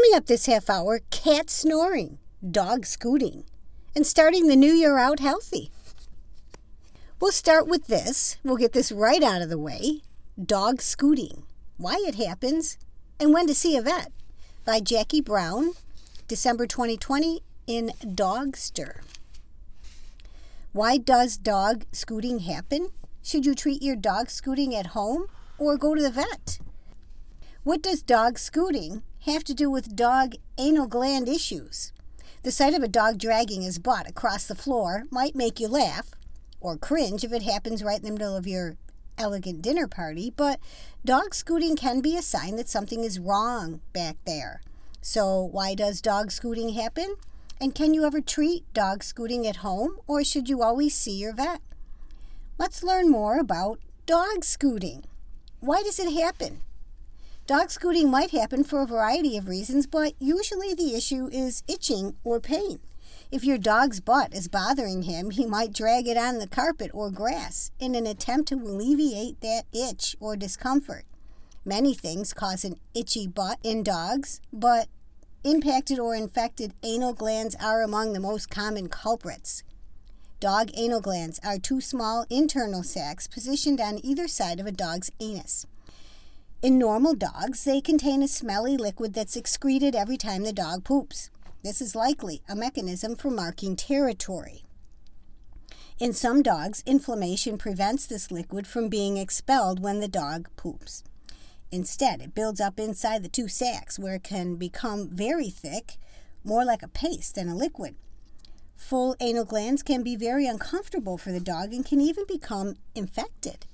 Coming up this half hour, cat snoring, dog scooting, and starting the new year out healthy. We'll start with this. We'll get this right out of the way. Dog scooting, why it happens, and when to see a vet by Jackie Brown, December 2020 in Dogster. Why does dog scooting happen? Should you treat your dog scooting at home or go to the vet? What does dog scooting have to do with dog anal gland issues. The sight of a dog dragging his butt across the floor might make you laugh or cringe if it happens right in the middle of your elegant dinner party, but dog scooting can be a sign that something is wrong back there. So, why does dog scooting happen? And can you ever treat dog scooting at home, or should you always see your vet? Let's learn more about dog scooting. Why does it happen? Dog scooting might happen for a variety of reasons, but usually the issue is itching or pain. If your dog's butt is bothering him, he might drag it on the carpet or grass in an attempt to alleviate that itch or discomfort. Many things cause an itchy butt in dogs, but impacted or infected anal glands are among the most common culprits. Dog anal glands are two small internal sacs positioned on either side of a dog's anus. In normal dogs, they contain a smelly liquid that's excreted every time the dog poops. This is likely a mechanism for marking territory. In some dogs, inflammation prevents this liquid from being expelled when the dog poops. Instead, it builds up inside the two sacs where it can become very thick, more like a paste than a liquid. Full anal glands can be very uncomfortable for the dog and can even become infected.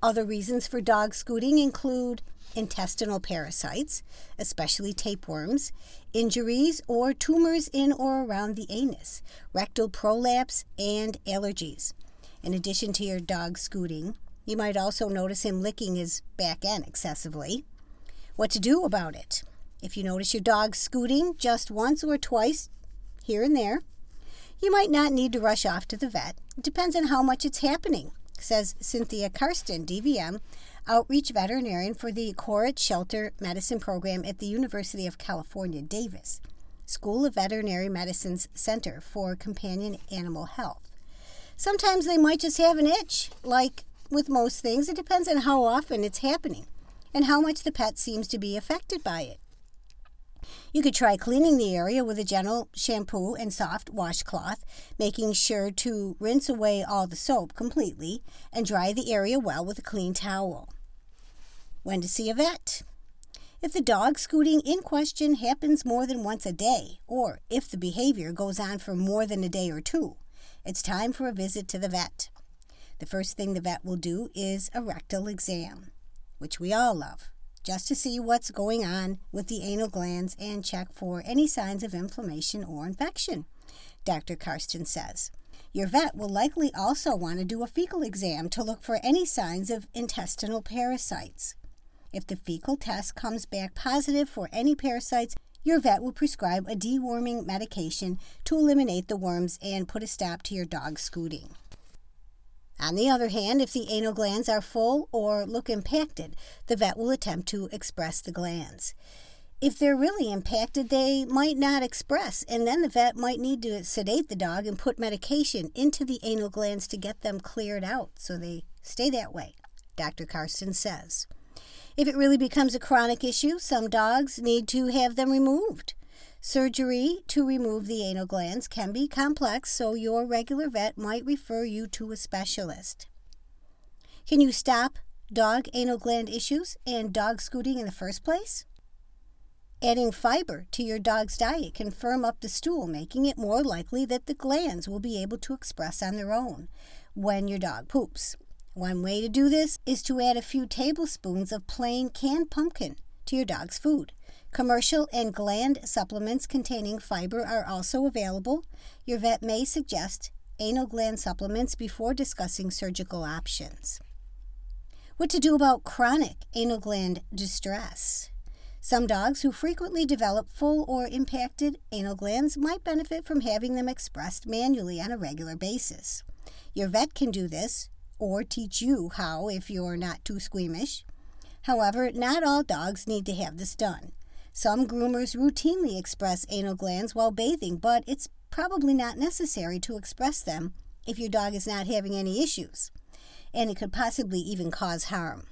Other reasons for dog scooting include intestinal parasites, especially tapeworms, injuries or tumors in or around the anus, rectal prolapse, and allergies. In addition to your dog scooting, you might also notice him licking his back end excessively. What to do about it? If you notice your dog scooting just once or twice here and there, you might not need to rush off to the vet. It depends on how much it's happening says Cynthia Karsten, DVM, outreach veterinarian for the Koret Shelter Medicine Program at the University of California, Davis, School of Veterinary Medicine's Center for Companion Animal Health. Sometimes they might just have an itch. Like with most things, it depends on how often it's happening and how much the pet seems to be affected by it. You could try cleaning the area with a gentle shampoo and soft washcloth, making sure to rinse away all the soap completely and dry the area well with a clean towel. When to see a vet? If the dog scooting in question happens more than once a day, or if the behavior goes on for more than a day or two, it's time for a visit to the vet. The first thing the vet will do is a rectal exam, which we all love just to see what's going on with the anal glands and check for any signs of inflammation or infection, Dr. Karsten says. Your vet will likely also want to do a fecal exam to look for any signs of intestinal parasites. If the fecal test comes back positive for any parasites, your vet will prescribe a deworming medication to eliminate the worms and put a stop to your dog scooting. On the other hand, if the anal glands are full or look impacted, the vet will attempt to express the glands. If they're really impacted, they might not express, and then the vet might need to sedate the dog and put medication into the anal glands to get them cleared out so they stay that way, Dr. Karsten says. If it really becomes a chronic issue, some dogs need to have them removed. Surgery to remove the anal glands can be complex, so your regular vet might refer you to a specialist. Can you stop dog anal gland issues and dog scooting in the first place? Adding fiber to your dog's diet can firm up the stool, making it more likely that the glands will be able to express on their own when your dog poops. One way to do this is to add a few tablespoons of plain canned pumpkin to your dog's food. Commercial anal gland supplements containing fiber are also available. Your vet may suggest anal gland supplements before discussing surgical options. What to do about chronic anal gland distress? Some dogs who frequently develop full or impacted anal glands might benefit from having them expressed manually on a regular basis. Your vet can do this or teach you how if you're not too squeamish. However, not all dogs need to have this done. Some groomers routinely express anal glands while bathing, but it's probably not necessary to express them if your dog is not having any issues, and it could possibly even cause harm.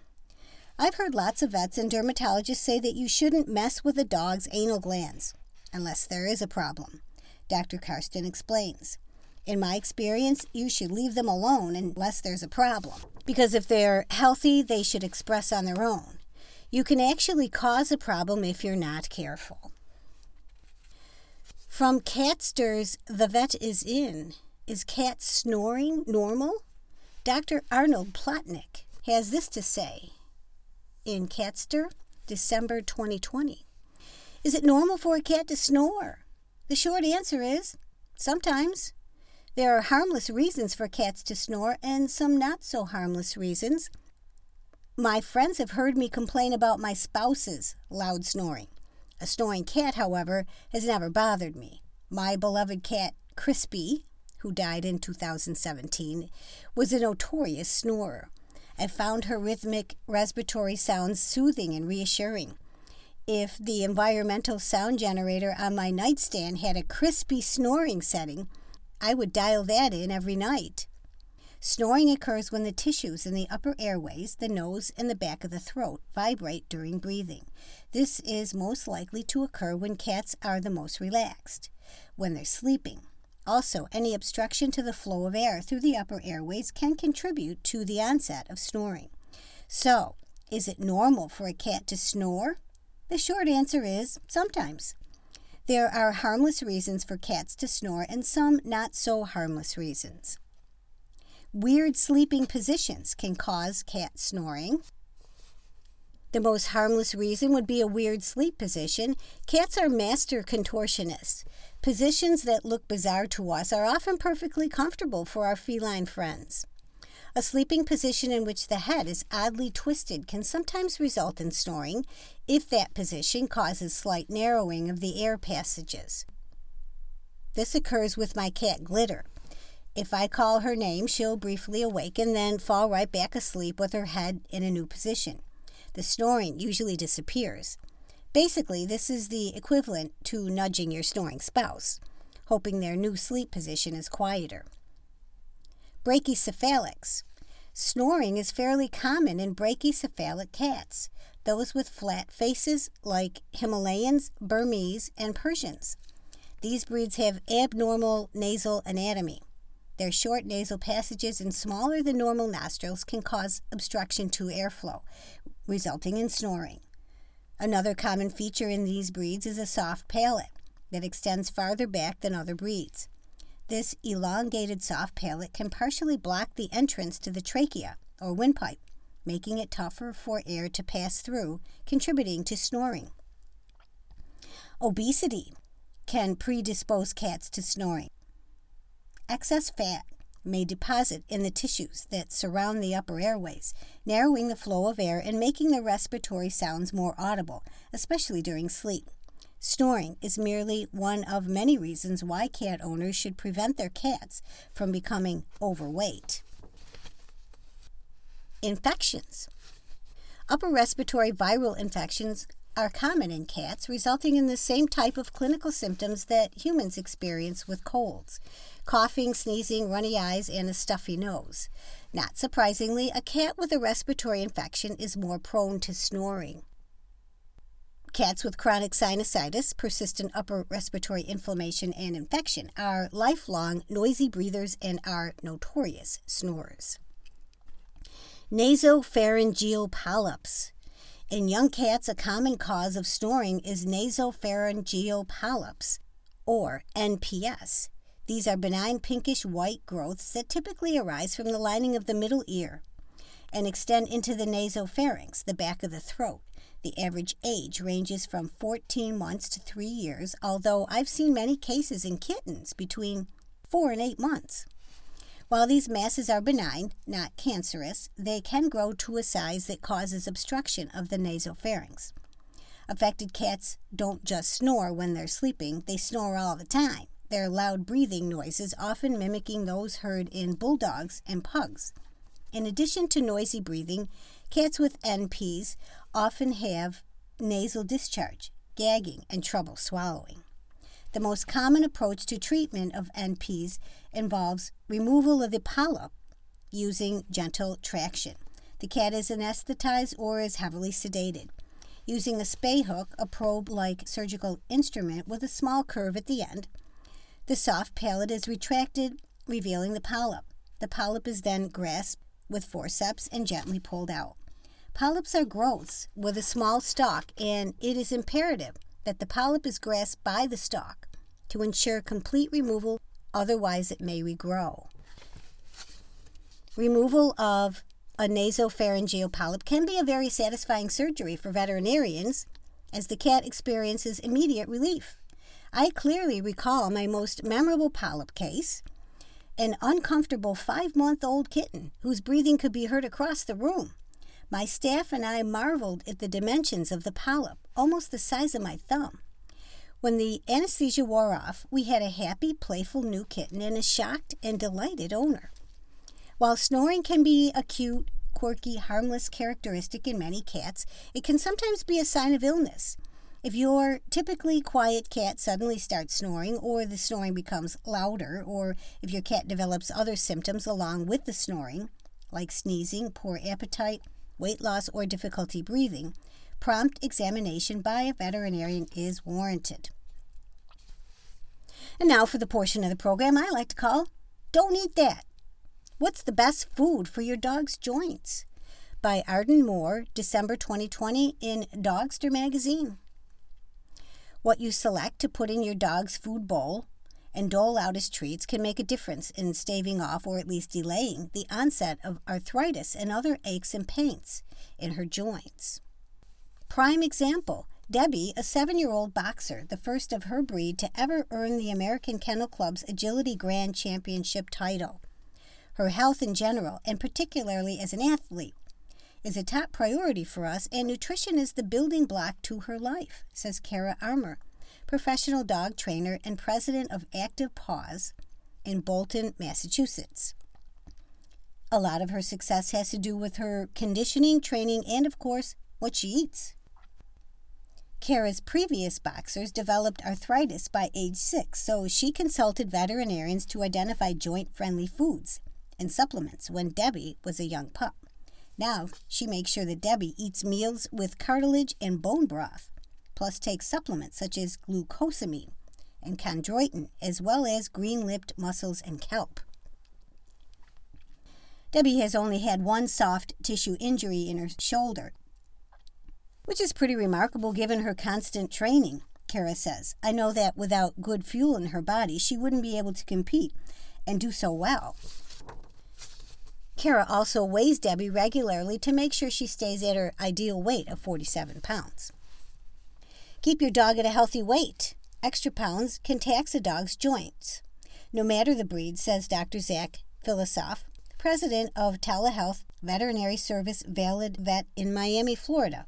I've heard lots of vets and dermatologists say that you shouldn't mess with a dog's anal glands unless there is a problem. Dr. Karsten explains. In my experience, you should leave them alone unless there's a problem. Because if they're healthy, they should express on their own. You can actually cause a problem if you're not careful. From Catster's The Vet Is In Is cat snoring normal? Dr. Arnold Plotnick has this to say in Catster, December 2020. Is it normal for a cat to snore? The short answer is sometimes. There are harmless reasons for cats to snore and some not so harmless reasons. My friends have heard me complain about my spouse's loud snoring. A snoring cat, however, has never bothered me. My beloved cat, Crispy, who died in 2017, was a notorious snorer. I found her rhythmic respiratory sounds soothing and reassuring. If the environmental sound generator on my nightstand had a crispy snoring setting, I would dial that in every night. Snoring occurs when the tissues in the upper airways, the nose, and the back of the throat vibrate during breathing. This is most likely to occur when cats are the most relaxed, when they're sleeping. Also, any obstruction to the flow of air through the upper airways can contribute to the onset of snoring. So, is it normal for a cat to snore? The short answer is sometimes. There are harmless reasons for cats to snore and some not so harmless reasons. Weird sleeping positions can cause cat snoring. The most harmless reason would be a weird sleep position. Cats are master contortionists. Positions that look bizarre to us are often perfectly comfortable for our feline friends. A sleeping position in which the head is oddly twisted can sometimes result in snoring if that position causes slight narrowing of the air passages. This occurs with my cat Glitter. If I call her name, she'll briefly awaken, then fall right back asleep with her head in a new position. The snoring usually disappears. Basically, this is the equivalent to nudging your snoring spouse, hoping their new sleep position is quieter. Brachycephalics. Snoring is fairly common in brachycephalic cats, those with flat faces like Himalayans, Burmese, and Persians. These breeds have abnormal nasal anatomy. Their short nasal passages and smaller than normal nostrils can cause obstruction to airflow, resulting in snoring. Another common feature in these breeds is a soft palate that extends farther back than other breeds. This elongated soft palate can partially block the entrance to the trachea or windpipe, making it tougher for air to pass through, contributing to snoring. Obesity can predispose cats to snoring. Excess fat may deposit in the tissues that surround the upper airways, narrowing the flow of air and making the respiratory sounds more audible, especially during sleep. Snoring is merely one of many reasons why cat owners should prevent their cats from becoming overweight. Infections. Upper respiratory viral infections are common in cats, resulting in the same type of clinical symptoms that humans experience with colds coughing, sneezing, runny eyes, and a stuffy nose. Not surprisingly, a cat with a respiratory infection is more prone to snoring. Cats with chronic sinusitis, persistent upper respiratory inflammation, and infection are lifelong noisy breathers and are notorious snorers. Nasopharyngeal polyps. In young cats, a common cause of snoring is nasopharyngeal polyps, or NPS. These are benign pinkish white growths that typically arise from the lining of the middle ear and extend into the nasopharynx, the back of the throat. The average age ranges from 14 months to 3 years, although I've seen many cases in kittens between 4 and 8 months. While these masses are benign, not cancerous, they can grow to a size that causes obstruction of the nasopharynx. Affected cats don't just snore when they're sleeping, they snore all the time, their loud breathing noises often mimicking those heard in bulldogs and pugs. In addition to noisy breathing, cats with NPs often have nasal discharge, gagging, and trouble swallowing. The most common approach to treatment of NPs involves removal of the polyp using gentle traction. The cat is anesthetized or is heavily sedated. Using a spay hook, a probe like surgical instrument with a small curve at the end, the soft palate is retracted, revealing the polyp. The polyp is then grasped with forceps and gently pulled out. Polyps are growths with a small stalk, and it is imperative that the polyp is grasped by the stalk to ensure complete removal, otherwise, it may regrow. Removal of a nasopharyngeal polyp can be a very satisfying surgery for veterinarians as the cat experiences immediate relief. I clearly recall my most memorable polyp case an uncomfortable five month old kitten whose breathing could be heard across the room. My staff and I marveled at the dimensions of the polyp, almost the size of my thumb. When the anesthesia wore off, we had a happy, playful new kitten and a shocked and delighted owner. While snoring can be a cute, quirky, harmless characteristic in many cats, it can sometimes be a sign of illness. If your typically quiet cat suddenly starts snoring, or the snoring becomes louder, or if your cat develops other symptoms along with the snoring, like sneezing, poor appetite, weight loss, or difficulty breathing, prompt examination by a veterinarian is warranted. And now for the portion of the program I like to call Don't Eat That. What's the best food for your dog's joints? By Arden Moore, December 2020 in Dogster magazine. What you select to put in your dog's food bowl and dole out as treats can make a difference in staving off or at least delaying the onset of arthritis and other aches and pains in her joints. Prime example Debbie, a seven year old boxer, the first of her breed to ever earn the American Kennel Club's Agility Grand Championship title her health in general, and particularly as an athlete, is a top priority for us, and nutrition is the building block to her life, says Kara Armour, professional dog trainer and president of Active Paws in Bolton, Massachusetts. A lot of her success has to do with her conditioning, training, and of course, what she eats. Kara's previous boxers developed arthritis by age six, so she consulted veterinarians to identify joint friendly foods and supplements when Debbie was a young pup. Now she makes sure that Debbie eats meals with cartilage and bone broth, plus takes supplements such as glucosamine and chondroitin, as well as green lipped mussels and kelp. Debbie has only had one soft tissue injury in her shoulder, which is pretty remarkable given her constant training, Kara says. I know that without good fuel in her body, she wouldn't be able to compete and do so well. Kara also weighs Debbie regularly to make sure she stays at her ideal weight of 47 pounds. Keep your dog at a healthy weight. Extra pounds can tax a dog's joints. No matter the breed, says Dr. Zach Filosof, president of Telehealth Veterinary Service Valid Vet in Miami, Florida,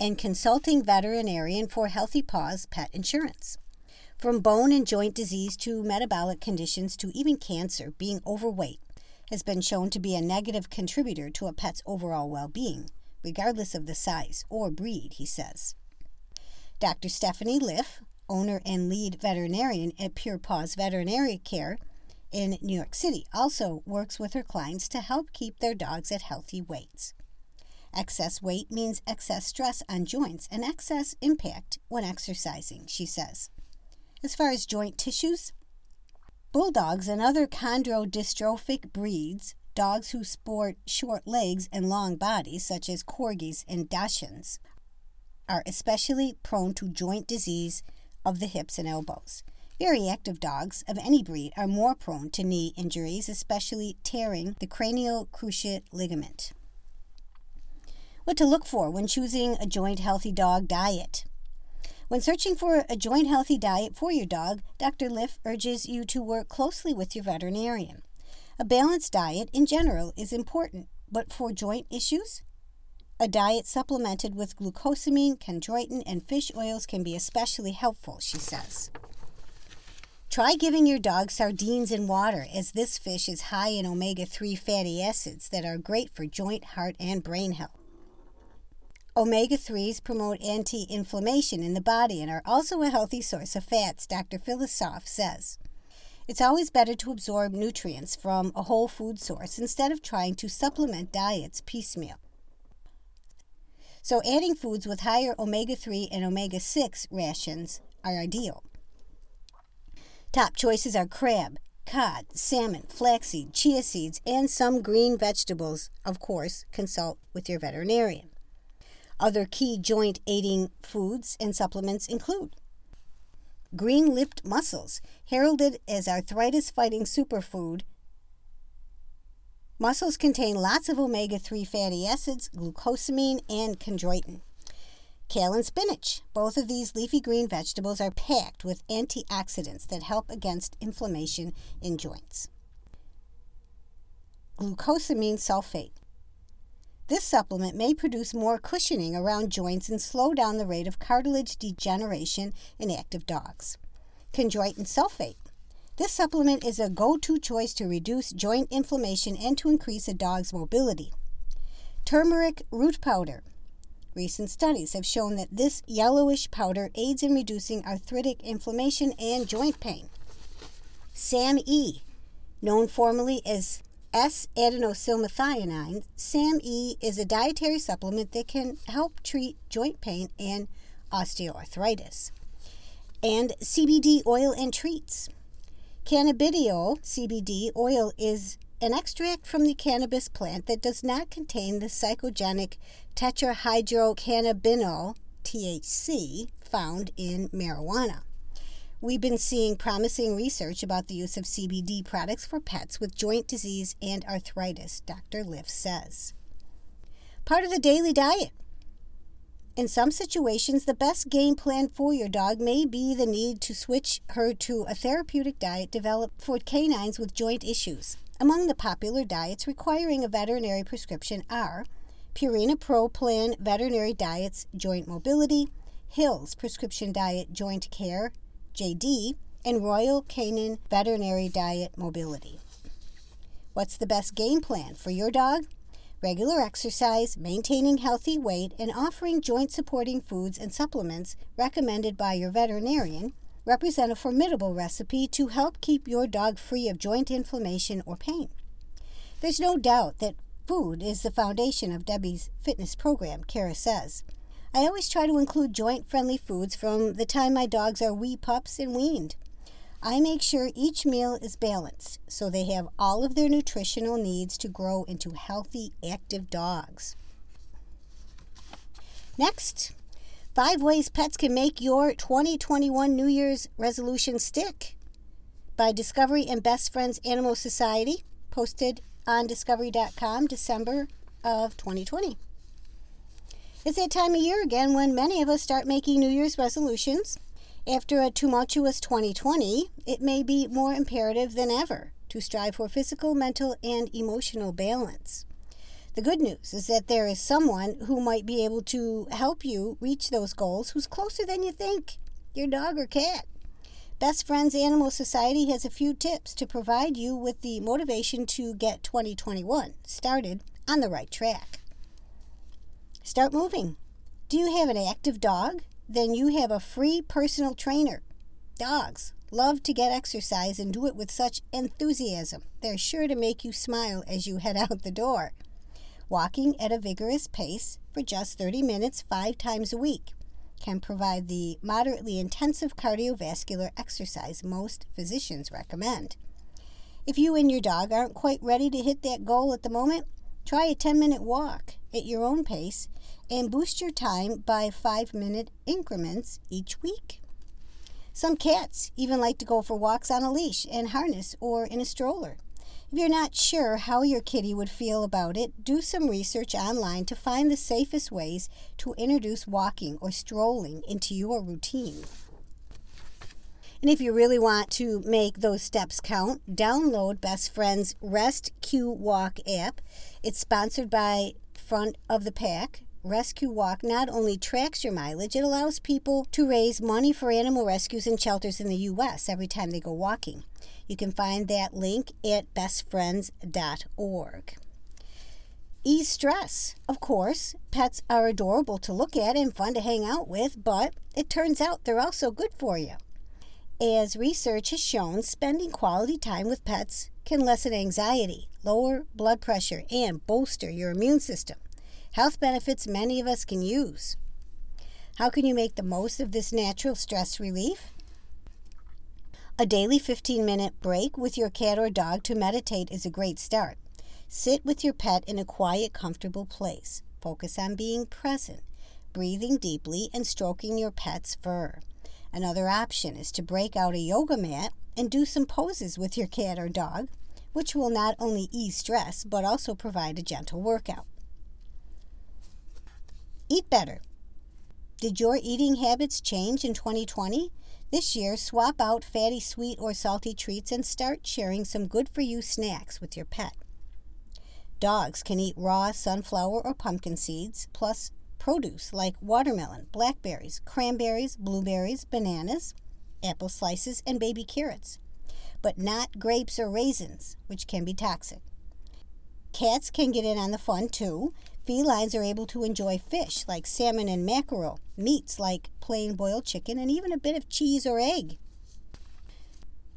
and consulting veterinarian for Healthy Paws Pet Insurance. From bone and joint disease to metabolic conditions to even cancer, being overweight has been shown to be a negative contributor to a pet's overall well being, regardless of the size or breed, he says. Dr. Stephanie Liff, owner and lead veterinarian at Pure Paws Veterinary Care in New York City, also works with her clients to help keep their dogs at healthy weights. Excess weight means excess stress on joints and excess impact when exercising, she says. As far as joint tissues, Bulldogs and other chondrodystrophic breeds, dogs who sport short legs and long bodies, such as corgis and dachshunds, are especially prone to joint disease of the hips and elbows. Very active dogs of any breed are more prone to knee injuries, especially tearing the cranial cruciate ligament. What to look for when choosing a joint healthy dog diet. When searching for a joint healthy diet for your dog, Dr. Liff urges you to work closely with your veterinarian. A balanced diet in general is important, but for joint issues, a diet supplemented with glucosamine, chondroitin, and fish oils can be especially helpful, she says. Try giving your dog sardines in water, as this fish is high in omega 3 fatty acids that are great for joint, heart, and brain health. Omega 3s promote anti inflammation in the body and are also a healthy source of fats, Dr. Philosoph says. It's always better to absorb nutrients from a whole food source instead of trying to supplement diets piecemeal. So, adding foods with higher omega 3 and omega 6 rations are ideal. Top choices are crab, cod, salmon, flaxseed, chia seeds, and some green vegetables. Of course, consult with your veterinarian. Other key joint aiding foods and supplements include green lipped mussels, heralded as arthritis fighting superfood. Mussels contain lots of omega 3 fatty acids, glucosamine, and chondroitin. Kale and spinach. Both of these leafy green vegetables are packed with antioxidants that help against inflammation in joints. Glucosamine sulfate. This supplement may produce more cushioning around joints and slow down the rate of cartilage degeneration in active dogs. Chondroitin sulfate. This supplement is a go to choice to reduce joint inflammation and to increase a dog's mobility. Turmeric root powder. Recent studies have shown that this yellowish powder aids in reducing arthritic inflammation and joint pain. SAM-E, known formally as S-adenosylmethionine, SAM-E is a dietary supplement that can help treat joint pain and osteoarthritis. And CBD oil and treats. Cannabidiol CBD oil is an extract from the cannabis plant that does not contain the psychogenic tetrahydrocannabinol THC found in marijuana. We've been seeing promising research about the use of CBD products for pets with joint disease and arthritis, Dr. Liff says. Part of the daily diet. In some situations, the best game plan for your dog may be the need to switch her to a therapeutic diet developed for canines with joint issues. Among the popular diets requiring a veterinary prescription are Purina Pro Plan Veterinary Diets Joint Mobility, Hills Prescription Diet Joint Care, JD, and Royal Canin Veterinary Diet Mobility. What's the best game plan for your dog? Regular exercise, maintaining healthy weight, and offering joint supporting foods and supplements recommended by your veterinarian represent a formidable recipe to help keep your dog free of joint inflammation or pain. There's no doubt that food is the foundation of Debbie's fitness program, Kara says. I always try to include joint friendly foods from the time my dogs are wee pups and weaned. I make sure each meal is balanced so they have all of their nutritional needs to grow into healthy, active dogs. Next, five ways pets can make your 2021 New Year's resolution stick by Discovery and Best Friends Animal Society, posted on discovery.com December of 2020. It's that time of year again when many of us start making New Year's resolutions. After a tumultuous 2020, it may be more imperative than ever to strive for physical, mental, and emotional balance. The good news is that there is someone who might be able to help you reach those goals who's closer than you think your dog or cat. Best Friends Animal Society has a few tips to provide you with the motivation to get 2021 started on the right track. Start moving. Do you have an active dog? Then you have a free personal trainer. Dogs love to get exercise and do it with such enthusiasm. They're sure to make you smile as you head out the door. Walking at a vigorous pace for just 30 minutes five times a week can provide the moderately intensive cardiovascular exercise most physicians recommend. If you and your dog aren't quite ready to hit that goal at the moment, try a 10 minute walk at your own pace and boost your time by five minute increments each week. Some cats even like to go for walks on a leash and harness or in a stroller. If you're not sure how your kitty would feel about it, do some research online to find the safest ways to introduce walking or strolling into your routine. And if you really want to make those steps count, download Best Friend's ResQwalk app. It's sponsored by Front of the Pack, Rescue Walk not only tracks your mileage, it allows people to raise money for animal rescues and shelters in the U.S. every time they go walking. You can find that link at bestfriends.org. Ease stress. Of course, pets are adorable to look at and fun to hang out with, but it turns out they're also good for you. As research has shown, spending quality time with pets can lessen anxiety, lower blood pressure, and bolster your immune system. Health benefits many of us can use. How can you make the most of this natural stress relief? A daily 15 minute break with your cat or dog to meditate is a great start. Sit with your pet in a quiet, comfortable place. Focus on being present, breathing deeply, and stroking your pet's fur. Another option is to break out a yoga mat and do some poses with your cat or dog, which will not only ease stress but also provide a gentle workout. Eat better. Did your eating habits change in 2020? This year, swap out fatty, sweet, or salty treats and start sharing some good for you snacks with your pet. Dogs can eat raw sunflower or pumpkin seeds, plus produce like watermelon, blackberries, cranberries, blueberries, bananas, apple slices, and baby carrots, but not grapes or raisins, which can be toxic. Cats can get in on the fun too. Felines are able to enjoy fish like salmon and mackerel, meats like plain boiled chicken, and even a bit of cheese or egg.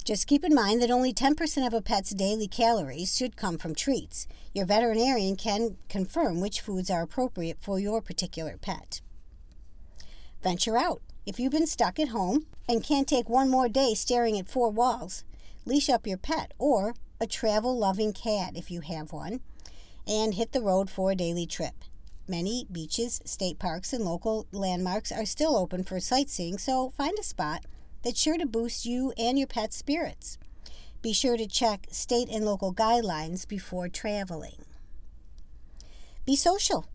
Just keep in mind that only 10% of a pet's daily calories should come from treats. Your veterinarian can confirm which foods are appropriate for your particular pet. Venture out. If you've been stuck at home and can't take one more day staring at four walls, leash up your pet or a travel loving cat if you have one and hit the road for a daily trip. Many beaches, state parks, and local landmarks are still open for sightseeing, so find a spot that's sure to boost you and your pet's spirits. Be sure to check state and local guidelines before traveling. Be social.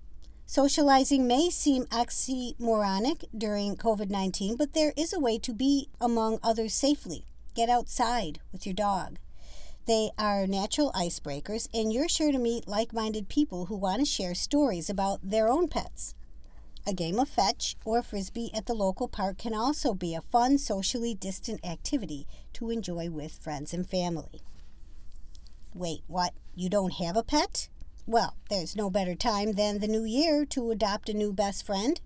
Socializing may seem oxymoronic during COVID 19, but there is a way to be among others safely. Get outside with your dog. They are natural icebreakers, and you're sure to meet like minded people who want to share stories about their own pets. A game of fetch or frisbee at the local park can also be a fun, socially distant activity to enjoy with friends and family. Wait, what? You don't have a pet? Well, there's no better time than the new year to adopt a new best friend.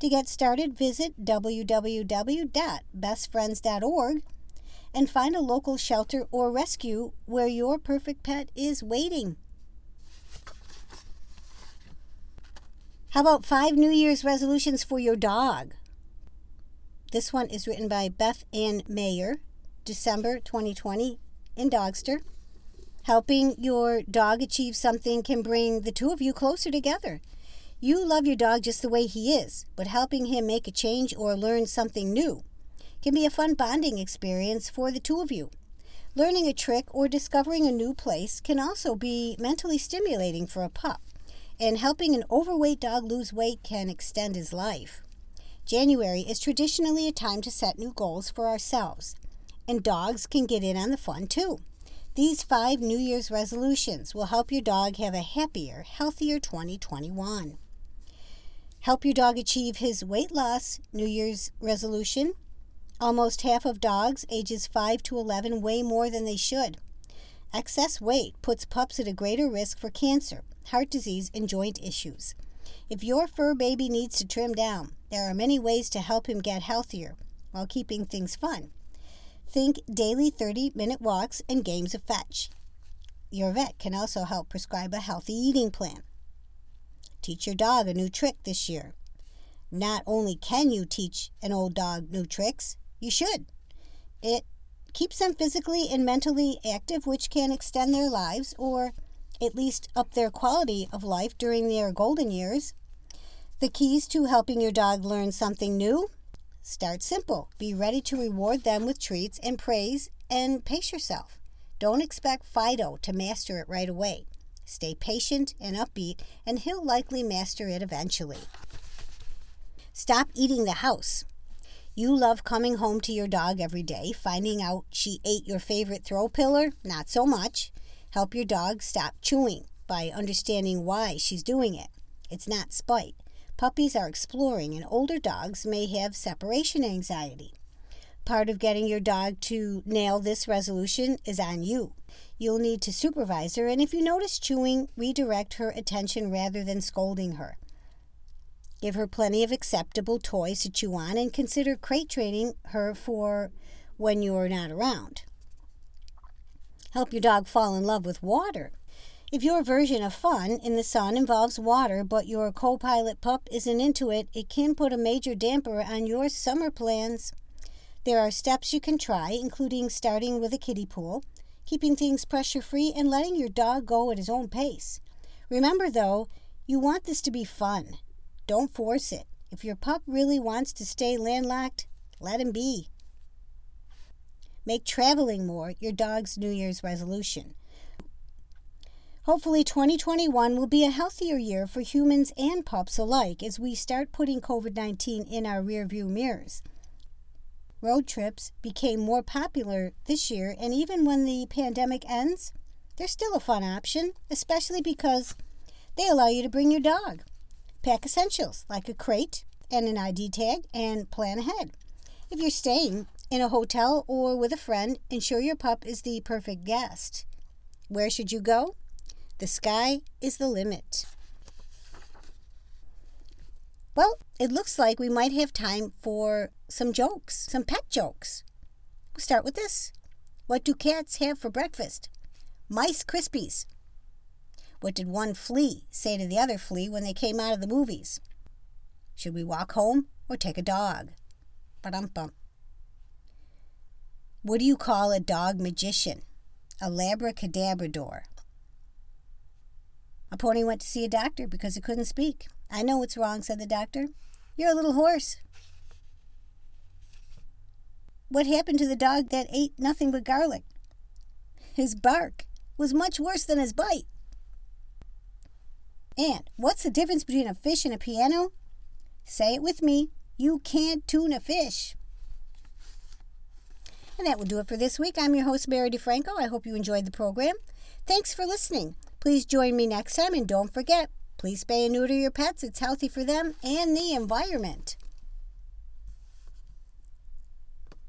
To get started, visit www.bestfriends.org and find a local shelter or rescue where your perfect pet is waiting. How about five New Year's resolutions for your dog? This one is written by Beth Ann Mayer, December 2020 in Dogster. Helping your dog achieve something can bring the two of you closer together. You love your dog just the way he is, but helping him make a change or learn something new can be a fun bonding experience for the two of you. Learning a trick or discovering a new place can also be mentally stimulating for a pup and helping an overweight dog lose weight can extend his life. January is traditionally a time to set new goals for ourselves, and dogs can get in on the fun too. These five New Year's resolutions will help your dog have a happier, healthier 2021. Help your dog achieve his weight loss New Year's resolution. Almost half of dogs ages 5 to 11 weigh more than they should. Excess weight puts pups at a greater risk for cancer, heart disease, and joint issues. If your fur baby needs to trim down, there are many ways to help him get healthier while keeping things fun. Think daily 30 minute walks and games of fetch. Your vet can also help prescribe a healthy eating plan. Teach your dog a new trick this year. Not only can you teach an old dog new tricks, you should. It keeps them physically and mentally active, which can extend their lives or at least up their quality of life during their golden years. The keys to helping your dog learn something new start simple. Be ready to reward them with treats and praise and pace yourself. Don't expect Fido to master it right away. Stay patient and upbeat, and he'll likely master it eventually. Stop eating the house. You love coming home to your dog every day, finding out she ate your favorite throw pillar? Not so much. Help your dog stop chewing by understanding why she's doing it. It's not spite. Puppies are exploring, and older dogs may have separation anxiety. Part of getting your dog to nail this resolution is on you. You'll need to supervise her, and if you notice chewing, redirect her attention rather than scolding her. Give her plenty of acceptable toys to chew on and consider crate training her for when you're not around. Help your dog fall in love with water. If your version of fun in the sun involves water, but your co pilot pup isn't into it, it can put a major damper on your summer plans. There are steps you can try, including starting with a kiddie pool, keeping things pressure free, and letting your dog go at his own pace. Remember, though, you want this to be fun. Don't force it. If your pup really wants to stay landlocked, let him be. Make traveling more your dog's New Year's resolution. Hopefully, 2021 will be a healthier year for humans and pups alike as we start putting COVID 19 in our rearview mirrors. Road trips became more popular this year, and even when the pandemic ends, they're still a fun option, especially because they allow you to bring your dog. Pack essentials like a crate and an ID tag and plan ahead. If you're staying in a hotel or with a friend, ensure your pup is the perfect guest. Where should you go? The sky is the limit. Well, it looks like we might have time for some jokes, some pet jokes. We'll start with this. What do cats have for breakfast? Mice Krispies. What did one flea say to the other flea when they came out of the movies? Should we walk home or take a dog? Ba-dum-bum. What do you call a dog magician? A labracadabrador. A pony went to see a doctor because he couldn't speak. I know what's wrong, said the doctor. You're a little horse. What happened to the dog that ate nothing but garlic? His bark was much worse than his bite. And what's the difference between a fish and a piano? Say it with me. You can't tune a fish. And that will do it for this week. I'm your host, Mary DeFranco. I hope you enjoyed the program. Thanks for listening. Please join me next time and don't forget, please spay and neuter your pets. It's healthy for them and the environment.